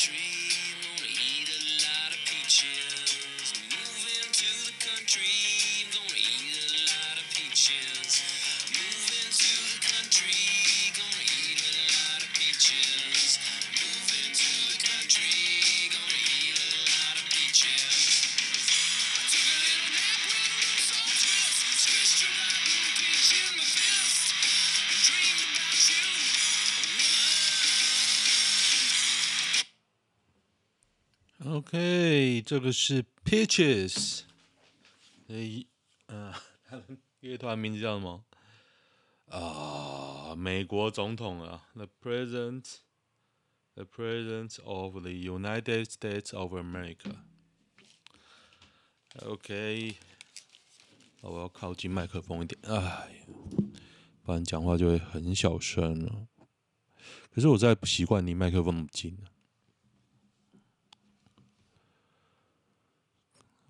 dream. 这个是 Peaches，诶，呃，他的乐团名字叫什么？啊，美国总统啊，The President，The President of the United States of America。OK，我要靠近麦克风一点，哎，不然讲话就会很小声了。可是我在不习惯离麦克风那么近了。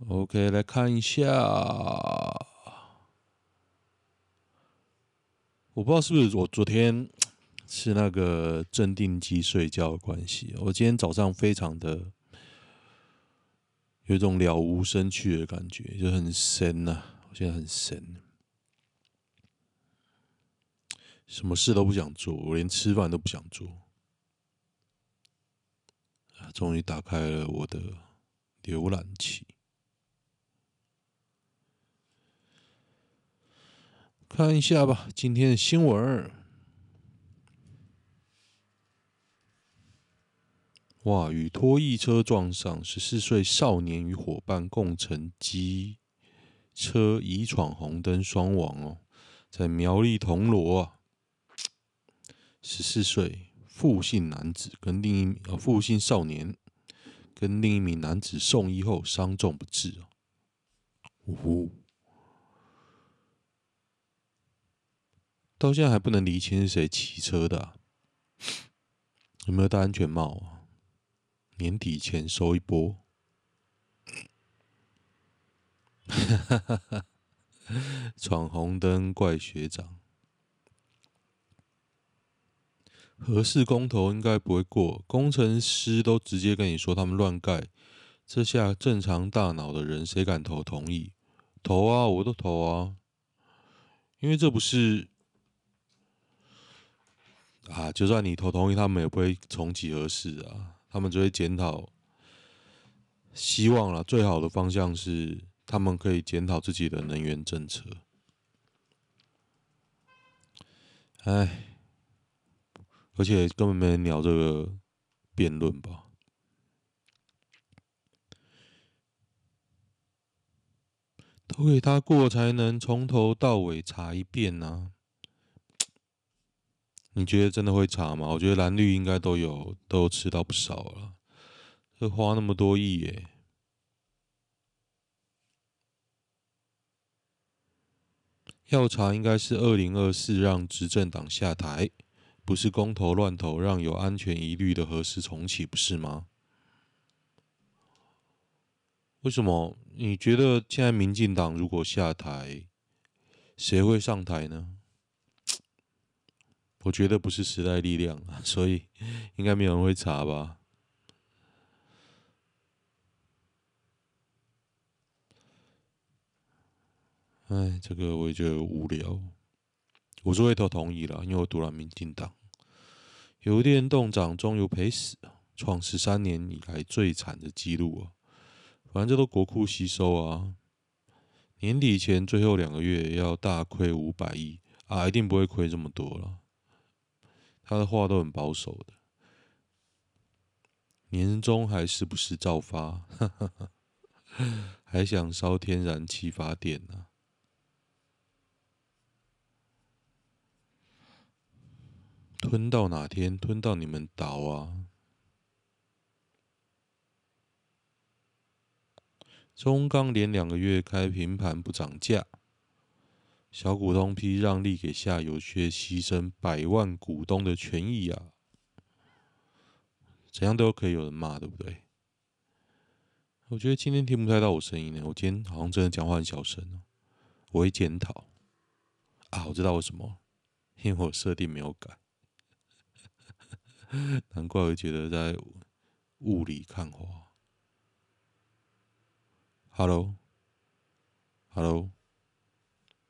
OK，来看一下，我不知道是不是我昨天 吃那个镇定剂睡觉的关系，我今天早上非常的有一种了无生趣的感觉，就很神呐、我现在很神，什么事都不想做，我连吃饭都不想做，终于打开了我的浏览器。看一下吧，今天的新闻。哇，与拖曳车撞上，十四岁少年与伙伴共乘机车已闯红灯双亡哦，在苗栗铜锣啊，十四岁傅姓男子跟另一名啊傅姓少年跟另一名男子送医后伤重不治哦。呜。到现在还不能厘清是谁骑车的，有没有戴安全帽啊？年底前收一波。哈哈哈，闯红灯怪学长，合适公投应该不会过，工程师都直接跟你说他们乱盖，这下正常大脑的人谁敢投同意？投啊，我都投啊，因为这不是。啊，就算你投同意，他们也不会重启核四啊，他们只会检讨。希望啦，最好的方向是他们可以检讨自己的能源政策。哎，而且根本没人聊这个辩论吧？都给他过才能从头到尾查一遍呢、啊。你觉得真的会查吗？我觉得蓝绿应该都有，都吃到不少了。这花那么多亿耶，要查应该是二零二四让执政党下台，不是公投乱投让有安全疑虑的核四重启，不是吗？为什么？你觉得现在民进党如果下台，谁会上台呢？我觉得不是时代力量啊，所以应该没有人会查吧？哎，这个我也觉得无聊。我是会投同意了，因为我读了民进党。油电冻涨，中油赔死，创十三年以来最惨的记录啊！反正这都国库吸收啊，年底前最后两个月要大亏五百亿啊，一定不会亏这么多了。他的话都很保守的，年终还是不是照发？还想烧天然气发电呢、啊？吞到哪天？吞到你们倒啊！中钢连两个月开平盘不涨价。小股东批让利给下游，却牺牲百万股东的权益啊！怎样都可以有人骂，对不对？我觉得今天听不太到我声音呢。我今天好像真的讲话很小声哦。我会检讨啊，我知道为什么，因为我设定没有改。难怪我觉得在雾里看花。Hello，Hello，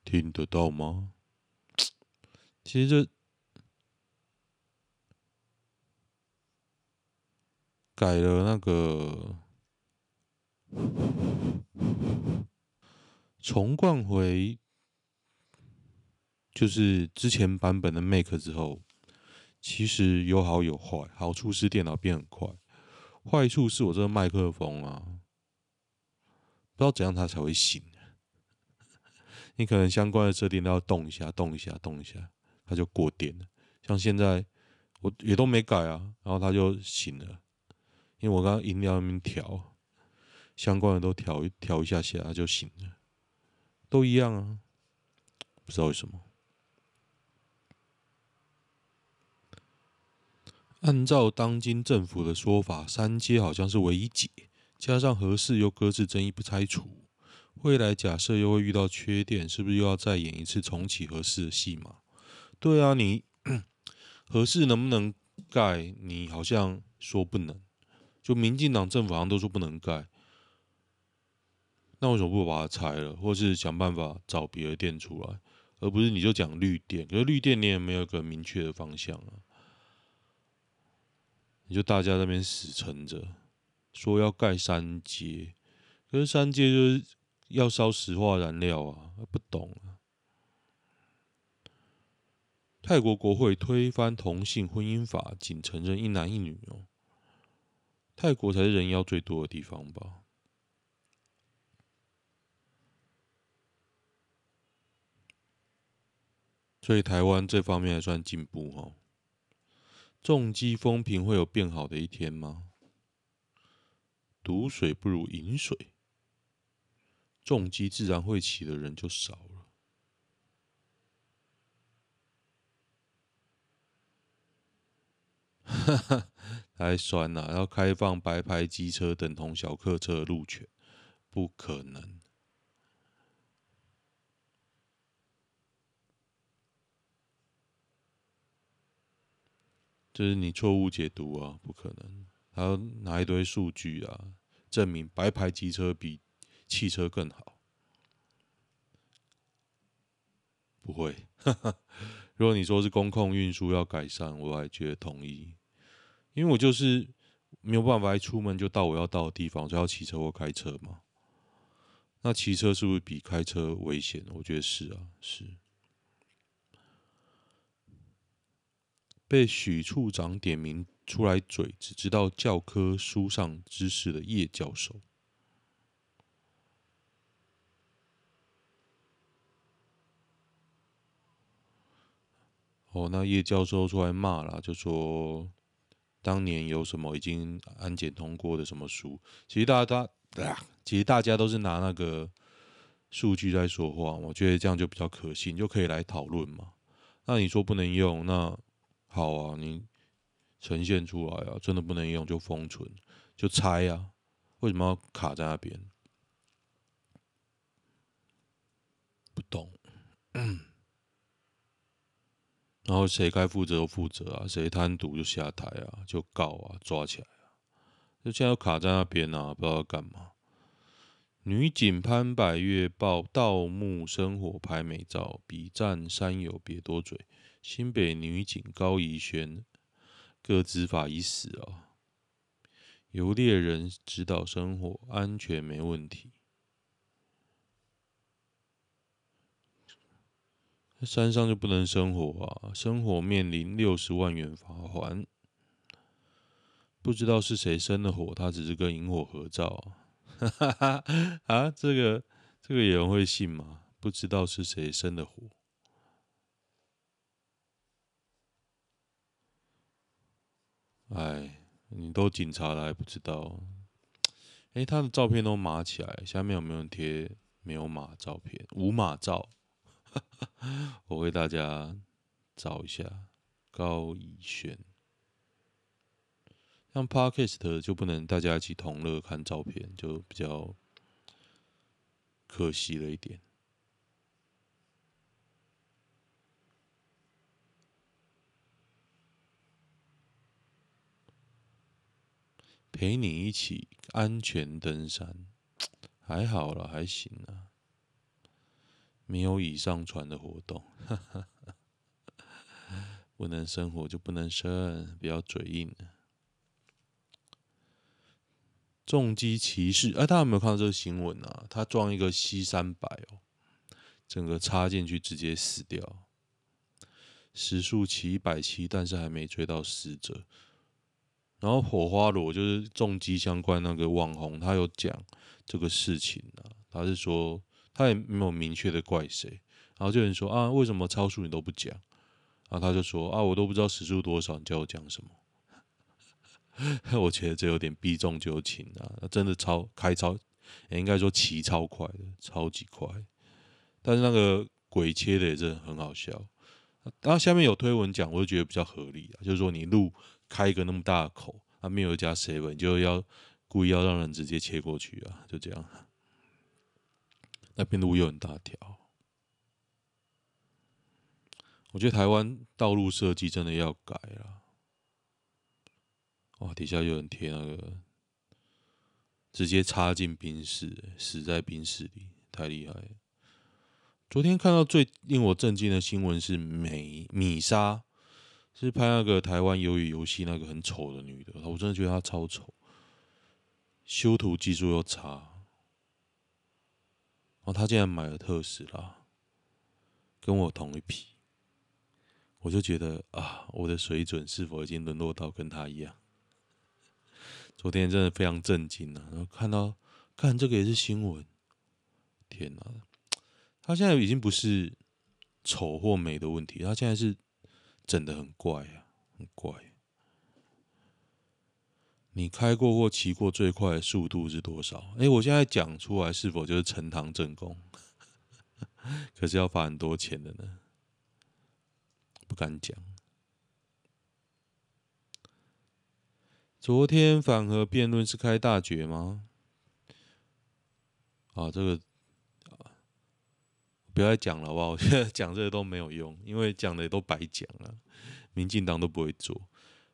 听得到吗？其实这改了那个 重灌回，就是之前版本的 Mac 之后，其实有好有坏。好处是电脑变很快，坏处是我这个麦克风啊，不知道怎样它才会醒。你可能相关的设定都要动一下，动一下，动一下。它就过电了，像现在我也都没改啊，然后它就醒了，因为我刚刚音量那边调，相关的都调调一下下，它就醒了，都一样啊，不知道为什么。按照当今政府的说法，三阶好像是唯一解，加上合适又搁置争议不拆除，未来假设又会遇到缺电，是不是又要再演一次重启合适的戏码？对啊，你 合适能不能盖？你好像说不能，就民进党政府好像都说不能盖，那为什么不把它拆了，或是想办法找别的电出来，而不是你就讲绿电？可是绿电你也没有个明确的方向啊，你就大家在那边死撑着，说要盖三阶，可是三阶就是要烧石化燃料啊，不懂啊。泰国国会推翻同性婚姻法，仅承认一男一女哦。泰国才是人妖最多的地方吧？所以台湾这方面还算进步哦。重击风评会有变好的一天吗？堵水不如饮水，重机自然会骑的人就少了。哈哈，太酸了！要开放白牌机车等同小客车的路权，不可能。这是你错误解读啊！不可能，还要拿一堆数据啊，证明白牌机车比汽车更好。不会，哈哈。如果你说是公共运输要改善，我还觉得同意。因为我就是没有办法一出门就到我要到的地方，就要骑车或开车嘛。那骑车是不是比开车危险？我觉得是啊，是。被许处长点名出来嘴，只知道教科书上知识的叶教授。哦，那叶教授出来骂了，就说。当年有什么已经安检通过的什么书？其实大家，大，其实大家都是拿那个数据在说话。我觉得这样就比较可信，就可以来讨论嘛。那你说不能用，那好啊，你呈现出来啊，真的不能用就封存，就拆啊。为什么要卡在那边？不懂。然后谁该负责就负责啊，谁贪渎就下台啊，就告啊，抓起来啊，就现在卡在那边啊，不知道干嘛。女警潘百月爆盗墓生火拍美照，比赞山友别多嘴。新北女警高宜轩各执法已死啊，由猎人指导生火，安全没问题。山上就不能生火啊！生火面临六十万元罚锾。不知道是谁生的火，他只是跟萤火合照。哈哈哈！啊，这个这个有人会信吗？不知道是谁生的火。哎，你都警察了还不知道？哎，他的照片都码起来，下面有没有贴没有码照片？无码照。我为大家找一下高以轩，像 Podcast 就不能大家一起同乐看照片，就比较可惜了一点。陪你一起安全登山，还好了，还行啊。没有已上传的活动，不能生火就不能生，不要嘴硬。重击骑士，哎、大家有没有看到这个新闻啊？他装一个 C 三百哦，整个插进去直接死掉，时速骑一百七，但是还没追到死者。然后火花罗就是重击相关那个网红，他有讲这个事情啊，他是说。他也没有明确的怪谁，然后就有人说啊，为什么超速你都不讲？然后他就说啊，我都不知道时速多少，你叫我讲什么？我觉得这有点避重就轻啊，真的超开超，也应该说骑超快的，超级快。但是那个鬼切的也是很好笑。然后下面有推文讲，我就觉得比较合理啊，就是说你路开一个那么大的口，啊没有加 seven，就要故意要让人直接切过去啊，就这样。那边路又很大条，我觉得台湾道路设计真的要改了。哇，底下有人贴那个，直接插进冰室，死在冰室里，太厉害。昨天看到最令我震惊的新闻是美米莎，是拍那个台湾鱿鱼游戏那个很丑的女的，我真的觉得她超丑，修图技术又差。他竟然买了特斯拉，跟我同一批，我就觉得啊，我的水准是否已经沦落到跟他一样？昨天真的非常震惊啊！然后看到，看这个也是新闻，天哪！他现在已经不是丑或美的问题，他现在是整的很怪啊，很怪。你开过或骑过最快的速度是多少？哎、我现在讲出来是否就是呈堂证供？可是要罚很多钱的呢，不敢讲。昨天反核辩论是开大绝吗？啊，这个不要再讲了好不好？我 现在讲这个都没有用，因为讲的都白讲了，民进党都不会做。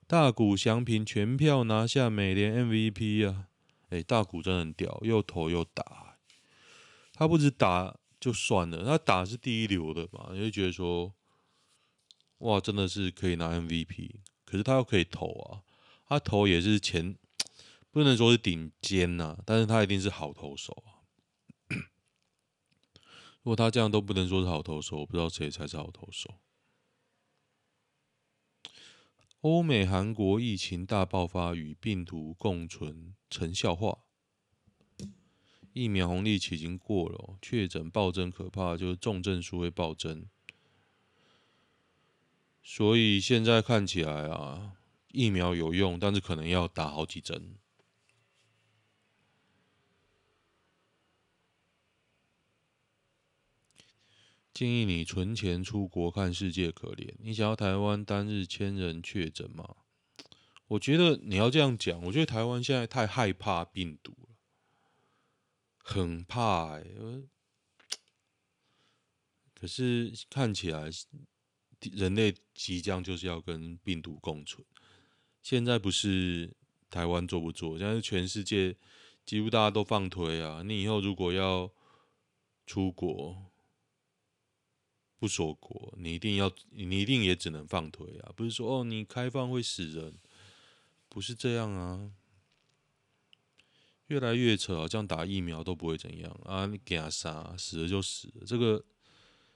大谷翔平全票拿下美联 MVP 啊！哎、大谷真的很屌，又投又打。他不止打就算了，他打是第一流的嘛，你就觉得说，哇，真的是可以拿 MVP。可是他又可以投啊，他投也是前，不能说是顶尖呐，但是他一定是好投手啊。如果他这样都不能说是好投手，我不知道谁才是好投手。欧美韩国疫情大爆发，与病毒共存成效化。疫苗红利期已经过了，确诊暴增可怕，就是重症数会暴增。所以现在看起来啊，疫苗有用，但是可能要打好几针。建议你存钱出国看世界，可怜。你想要台湾单日千人确诊吗？我觉得你要这样讲。我觉得台湾现在太害怕病毒了，很怕、可是看起来人类即将就是要跟病毒共存。现在不是台湾做不做，现在是全世界几乎大家都放推啊。你以后如果要出国，不锁国，你一定要，你一定也只能放推啊！不是说哦，你开放会死人，不是这样啊。越来越扯，好像打疫苗都不会怎样啊！你给他杀，死了就死了。这个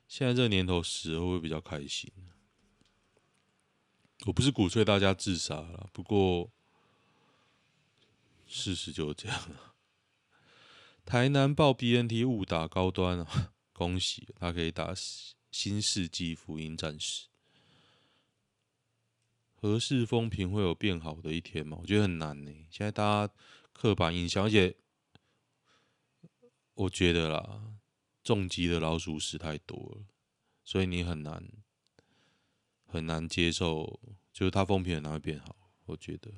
现在这个年头死了会不会比较开心？我不是鼓吹大家自杀了，不过事实就是这样。台南报 BNT 误打高端啊，恭喜他可以打死。新世纪福音战士，何氏风评会有变好的一天吗？我觉得很难呢。现在大家刻板印象，而且我觉得啦，重机的老鼠屎太多了，所以你很难很难接受，就是他风评很难会变好。我觉得，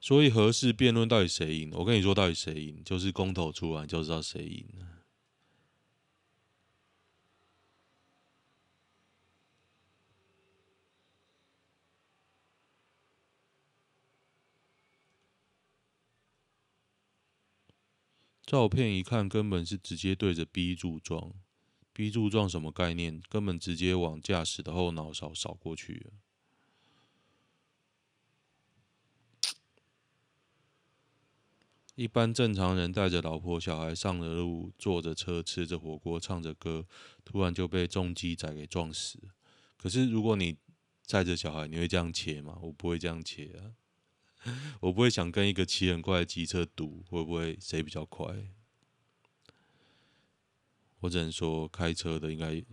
所以何氏辩论到底谁赢？我跟你说，到底谁赢？就是公投出来就知道谁赢了。照片一看，根本是直接对着 B 柱撞。B 柱撞什么概念？根本直接往驾驶的后脑勺扫过去。一般正常人带着老婆小孩上了路，坐着车吃着火锅，唱着歌，突然就被重机仔给撞死。可是如果你载着小孩，你会这样切吗？我不会这样切啊。我不会想跟一个骑很快的机车赌，会不会谁比较快？我只能说，开车的应该，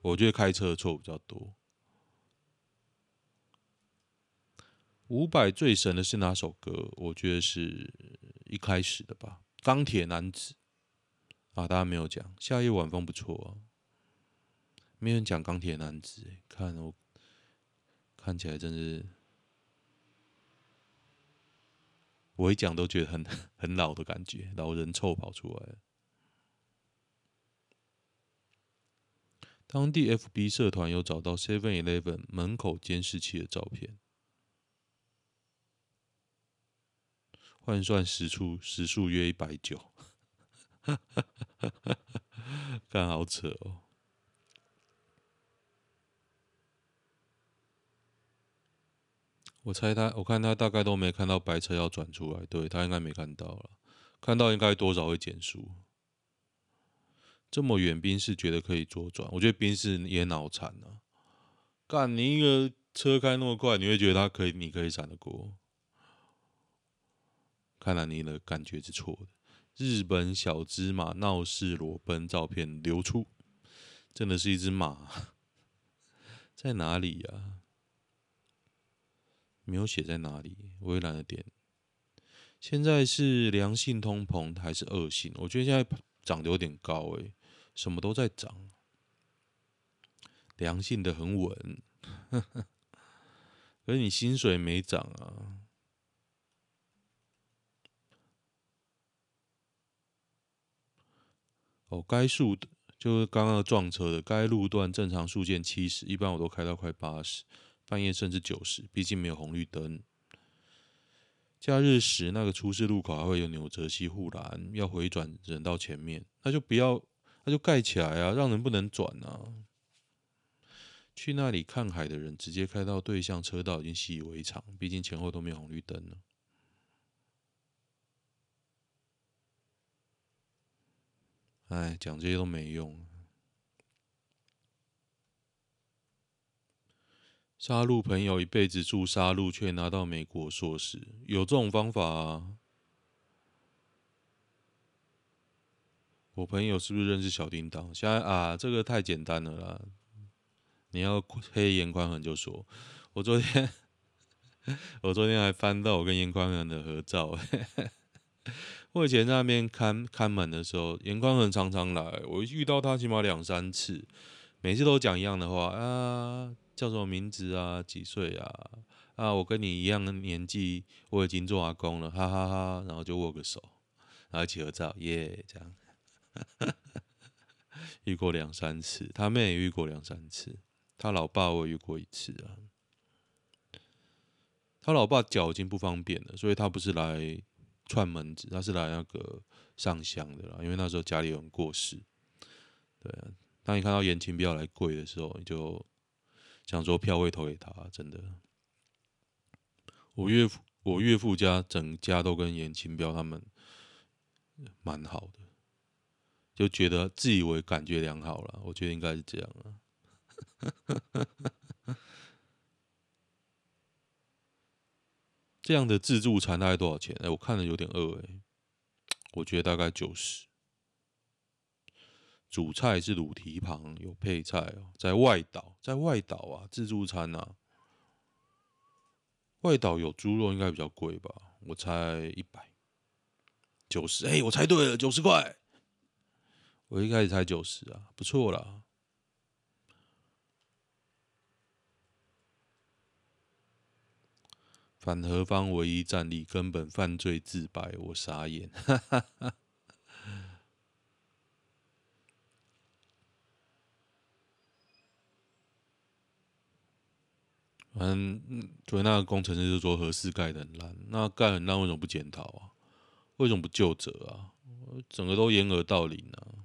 我觉得开车的错比较多。五百最神的是哪首歌？我觉得是一开始的吧，《钢铁男子》啊，大家没有讲，《夏夜晚风》不错啊，没人讲《钢铁男子》，看我看起来真是。我一讲都觉得很 很老的感觉，老人臭跑出来了。当地 FB 社团有找到 Seven Eleven 门口监视器的照片，换算时速时速约一百九，看好扯哦。我猜他，我看他大概都没看到白车要转出来，对，他应该没看到了，看到应该多少会减速。这么远，兵士觉得可以左转，我觉得兵士也脑残了。干，你一个车开那么快，你会觉得他可以，你可以闪得过？看来你的感觉是错的。日本小芝麻闹事裸奔照片流出，真的是一只马，在哪里呀、没有写在哪里，我也懒得点。现在是良性通膨还是恶性？我觉得现在涨得有点高诶，什么都在涨。良性的很稳，可是你薪水没涨啊。哦，该速就是刚刚撞车的，该路段正常速限七十，一般我都开到快八十。半夜甚至九十，毕竟没有红绿灯。假日时那个出事路口还会有纽泽西护栏，要回转人到前面，那就不要，那就盖起来啊，让人不能转啊。去那里看海的人直接开到对向车道已经习以为常，毕竟前后都没有红绿灯了。哎，讲这些都没用。杀戮朋友一辈子住杀戮，却拿到美国硕士，有这种方法啊？我朋友是不是认识小叮当？现在啊，这个太简单了啦！你要黑颜宽恒就说，我昨天我昨天还翻到我跟颜宽恒的合照。我以前在那边看看门的时候，颜宽恒常常来，我遇到他起码两三次，每次都讲一样的话啊。叫什么名字啊？几岁啊？啊，我跟你一样的年纪，我已经做阿公了，哈哈哈，然后就握个手，然后一起合照，耶，这样。遇过两三次，他妹也遇过两三次，他老爸我也遇过一次啊。他老爸脚已经不方便了，所以他不是来串门子，他是来那个上香的啦。因为那时候家里有人过世。对啊，当你看到颜清标来跪的时候，你就。想说票会投给他，真的。我岳父，我岳父家整家都跟严清标他们蛮好的，就觉得自以为感觉良好了。我觉得应该是这样啊。这样的自助餐大概多少钱？哎，我看了有点饿哎。我觉得大概九十。主菜是卤蹄膀，有配菜哦。在外岛，在外岛啊，自助餐啊，外岛有猪肉应该比较贵吧？我猜一百九十，哎，我猜对了，九十块。我一开始猜九十啊，不错啦。反核方唯一战力，根本犯罪自白，我傻眼。哈哈哈。反正，昨天那个工程师就说核四盖的很烂，那盖很烂为什么不检讨啊？为什么不就责啊？整个都掩耳盗铃啊！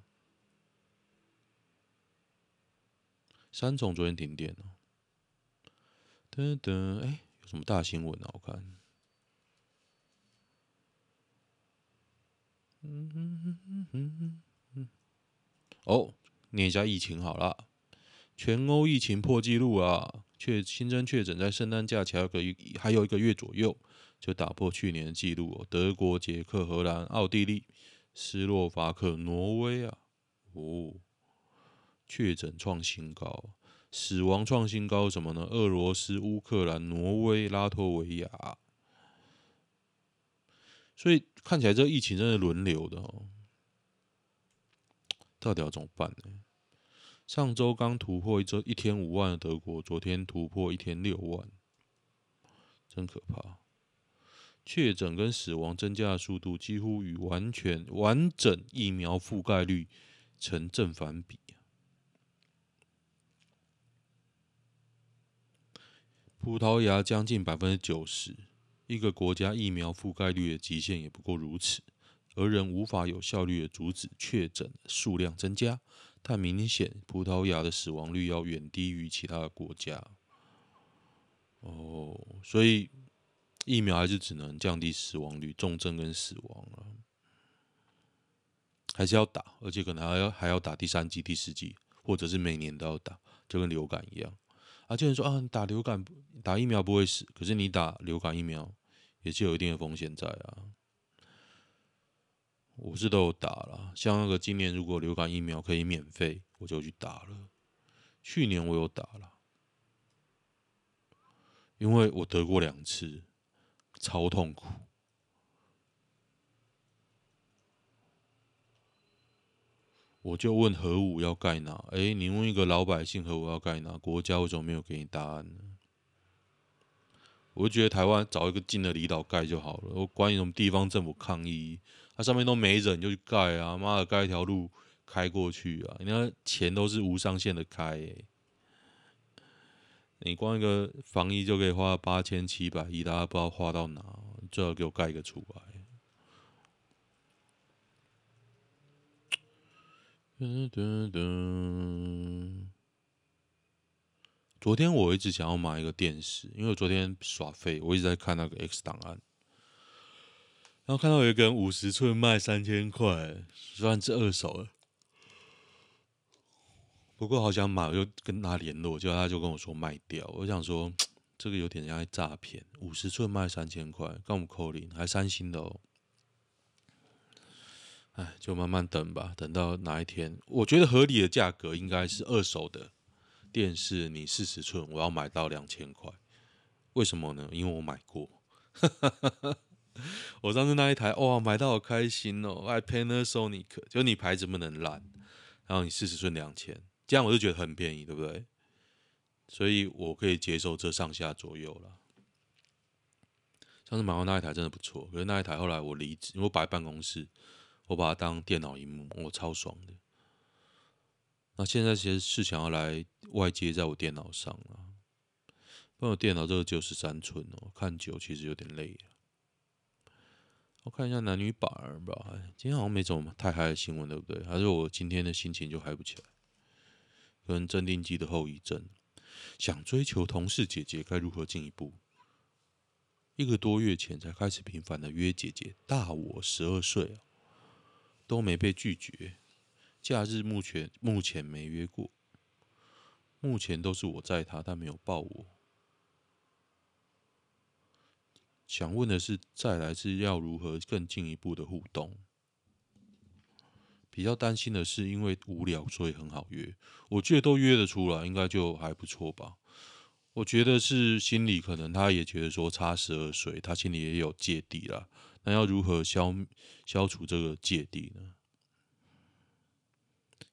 三重昨天停电了，噔噔，哎，有什么大新闻啊？我看，嗯嗯嗯嗯嗯嗯，哦，念一下疫情好了，全欧疫情破纪录啊！确新增确诊在圣诞假期还有一个月左右。就打破去年的记录哦，德国、捷克、荷兰、奥地利、斯洛伐克、挪威啊，哦，确诊创新高，死亡创新高，什么呢？俄罗斯、乌克兰、挪威、拉脱维亚，所以看起来这个疫情真的轮流的哦，到底要怎么办呢？上周刚突破一周一天五万的德国，昨天突破一天六万，真可怕。确诊跟死亡增加的速度几乎与完全完整疫苗覆盖率成正反比。葡萄牙将近百分之九十，一个国家疫苗覆盖率的极限也不过如此，而仍无法有效率的阻止确诊数量增加。但明显，葡萄牙的死亡率要远低于其他的国家。哦，所以。疫苗还是只能降低死亡率、重症跟死亡啊，还是要打，而且可能还要还要打第三剂、第四剂，或者是每年都要打，就跟流感一样。啊，就有人说啊，打流感打疫苗不会死，可是你打流感疫苗也是有一定的风险在啊。我是都有打了，像那个今年如果流感疫苗可以免费，我就去打了。去年我有打了，因为我得过两次。超痛苦，我就问核武要盖哪？哎、你问一个老百姓核武要盖哪？国家为什么没有给你答案呢？我就觉得台湾找一个近的离岛盖就好了。我管你什么地方政府抗议，它、上面都没人，就去盖啊！妈的，盖一条路开过去啊！你看钱都是无上限的开、欸。你光一个防疫就可以花八千七百亿，大家不知道花到哪，最好给我盖一个出来。噔噔噔。昨天我一直想要买一个电视，因为我昨天耍废，我一直在看那个 X 档案，然后看到有一个五十寸卖三千块，算是二手了。不过好想买，我就跟他联络，结果他就跟我说卖掉。我想说，这个有点像诈骗，五十寸卖三千块，跟我们扣零，还三星的哦。哎，就慢慢等吧，等到哪一天，我觉得合理的价格应该是二手的电视，你四十寸，我要买到两千块。为什么呢？因为我买过，我上次那一台哇，买到好开心哦，还 Panasonic，就你牌子不能烂，然后你四十寸两千。这样我就觉得很便宜，对不对？所以我可以接受这上下左右了。上次买完那一台真的不错，可是那一台后来我离职，因为我摆办公室，我把它当电脑荧幕，我超爽的。那现在其实是想要来外接在我电脑上啊，不然我电脑这个九十三寸哦，看久其实有点累。我看一下男女版吧，今天好像没什么太嗨的新闻，对不对？还是我今天的心情就嗨不起来。跟镇定剂的后遗症，想追求同事姐姐该如何进一步？一个多月前才开始频繁的约姐姐，大我十二岁，都没被拒绝。假日目前目前没约过，目前都是我载她，但没有抱我。想问的是，再来是要如何更进一步的互动？比较担心的是，因为无聊，所以很好约。我觉得都约得出来，应该就还不错吧。我觉得是心里可能他也觉得说差十二岁，他心里也有芥蒂啦。那要如何消消除这个芥蒂呢？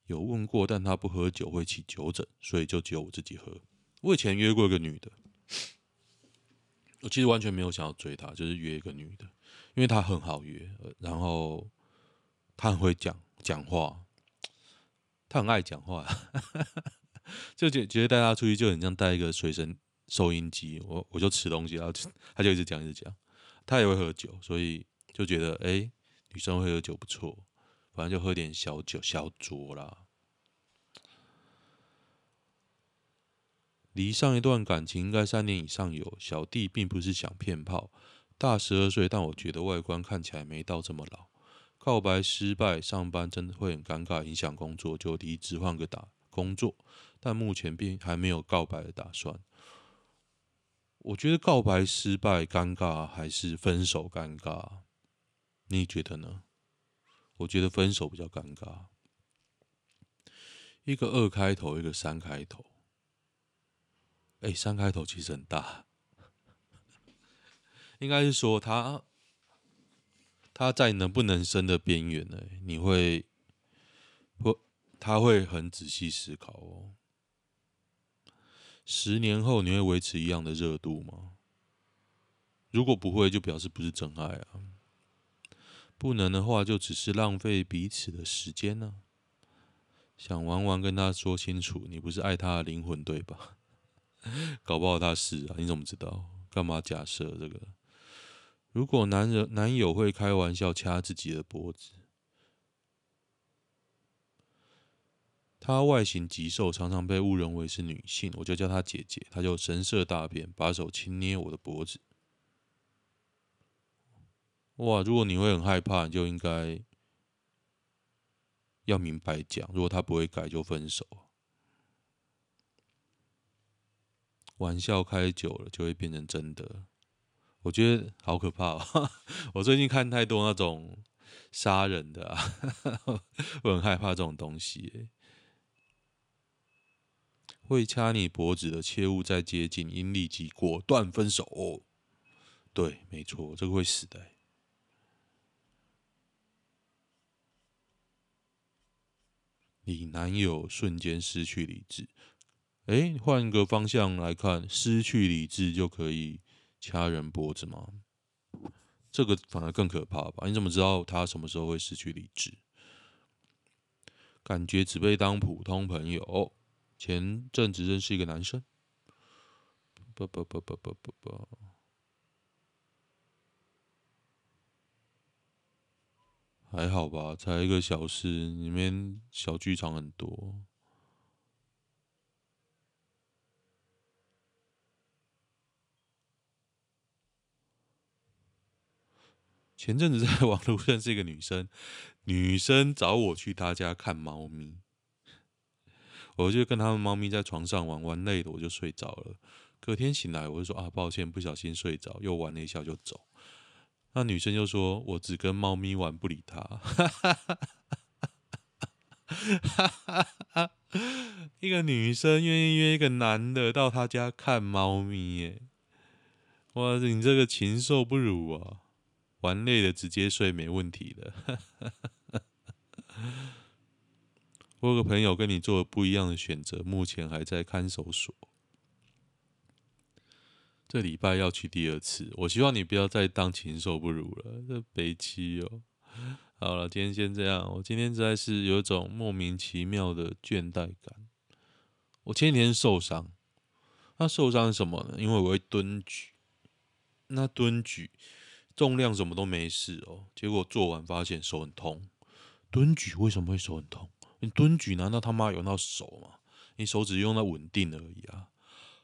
有问过，但他不喝酒会起酒疹，所以就只有我自己喝。我以前约过一个女的，我其实完全没有想要追她，就是约一个女的，因为她很好约，然后她很会讲。讲话，她很爱讲话，就觉觉得带她出去就很像带一个随身收音机。我我就吃东西，然后他就一直讲一直讲。他也会喝酒，所以就觉得哎、女生会喝酒不错。反正就喝点小酒小酌啦。离上一段感情应该三年以上有，小弟并不是想骗炮，大十二岁，但我觉得外观看起来没到这么老。告白失败，上班真的会很尴尬，影响工作，就离职换个打工作，但目前并还没有告白的打算。我觉得告白失败尴尬，还是分手尴尬？你觉得呢？我觉得分手比较尴尬。一个二开头，一个三开头。哎，三开头其实很大，应该是说他他在能不能生的边缘呢？你会会他会很仔细思考哦。十年后你会维持一样的热度吗？如果不会，就表示不是真爱啊。不能的话，就只是浪费彼此的时间呢。想玩玩，跟他说清楚，你不是爱他的灵魂，对吧？搞不好他是啊，你怎么知道？干嘛假设这个？如果男人男友会开玩笑掐自己的脖子，他外形极瘦，常常被误认为是女性，我就叫他姐姐，他就神色大变，把手轻捏我的脖子。哇！如果你会很害怕，你就应该要明白讲，如果他不会改，就分手。玩笑开久了就会变成真的，我觉得好可怕哦。我最近看太多那种杀人的啊，我很害怕这种东西。会掐你脖子的，切勿再接近，应立即果断分手哦。对，没错，这个会死的。你男友瞬间失去理智。哎，换个方向来看，失去理智就可以掐人脖子吗？这个反而更可怕吧？你怎么知道他什么时候会失去理智？感觉只被当普通朋友。前阵子认识一个男生，不不不不不不不，还好吧？才一个小时，里面小剧场很多。前阵子在 网络认识一个女生，女生找我去她家看猫咪，我就跟他们猫咪在床上玩，玩累了我就睡着了。隔天醒来，我就说啊，抱歉，不小心睡着，又玩了一下就走。那女生就说，我只跟猫咪玩，不理她。一个女生愿意约一个男的到她家看猫咪，耶，哇，你这个禽兽不如啊！玩累了直接睡没问题的。我有个朋友跟你做了不一样的选择，目前还在看守所。这礼拜要去第二次，我希望你不要再当禽兽不如了，这悲戚哦。好了，今天先这样。我今天实在是有一种莫名其妙的倦怠感。我前几天受伤，那受伤是什么呢？因为我会蹲举，那蹲举。重量什么都没事哦，结果做完发现手很痛。蹲举为什么会手很痛？你蹲举难道他妈用到手吗？你手只用到稳定而已啊。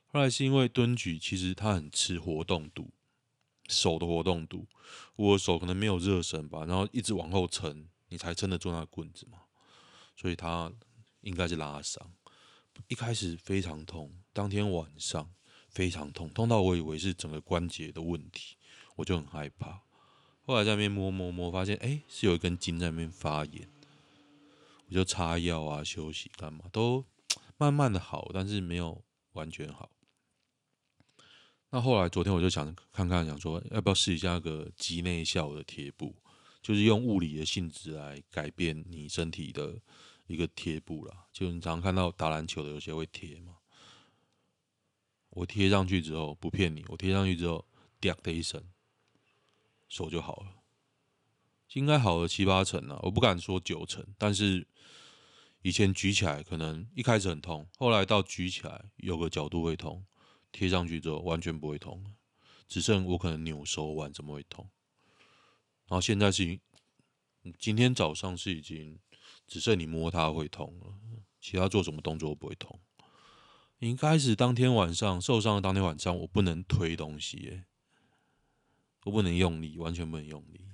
后来是因为蹲举其实它很吃活动度，手的活动度。我的手可能没有热身吧，然后一直往后撑，你才撑得住那棍子嘛。所以它应该是拉伤。一开始非常痛，当天晚上非常痛，痛到我以为是整个关节的问题。我就很害怕，后来在那边摸摸摸，发现哎、是有一根筋在那边发炎，我就擦药啊，休息干嘛，都慢慢的好，但是没有完全好。那后来昨天我就想看看，想说要不要试一下个肌内效的贴布，就是用物理的性质来改变你身体的一个贴布啦。就你常常看到打篮球的有些会贴嘛，我贴上去之后不骗你，我贴上去之后，嗲的一声。手就好了，应该好了七八成了，我不敢说九成，但是以前举起来可能一开始很痛，后来到举起来有个角度会痛，贴上去之后完全不会痛，只剩我可能扭手腕怎么会痛，然后现在是今天早上是已经只剩你摸它会痛了，其他做什么动作都不会痛。一开始当天晚上受伤的当天晚上，我不能推东西耶，我不能用力，完全不能用力，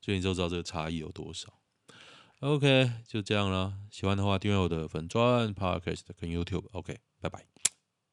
所以你就知道这个差异有多少。OK，就这样了。喜欢的话，订阅我的粉钻、Podcast 跟 YouTube。OK，拜拜。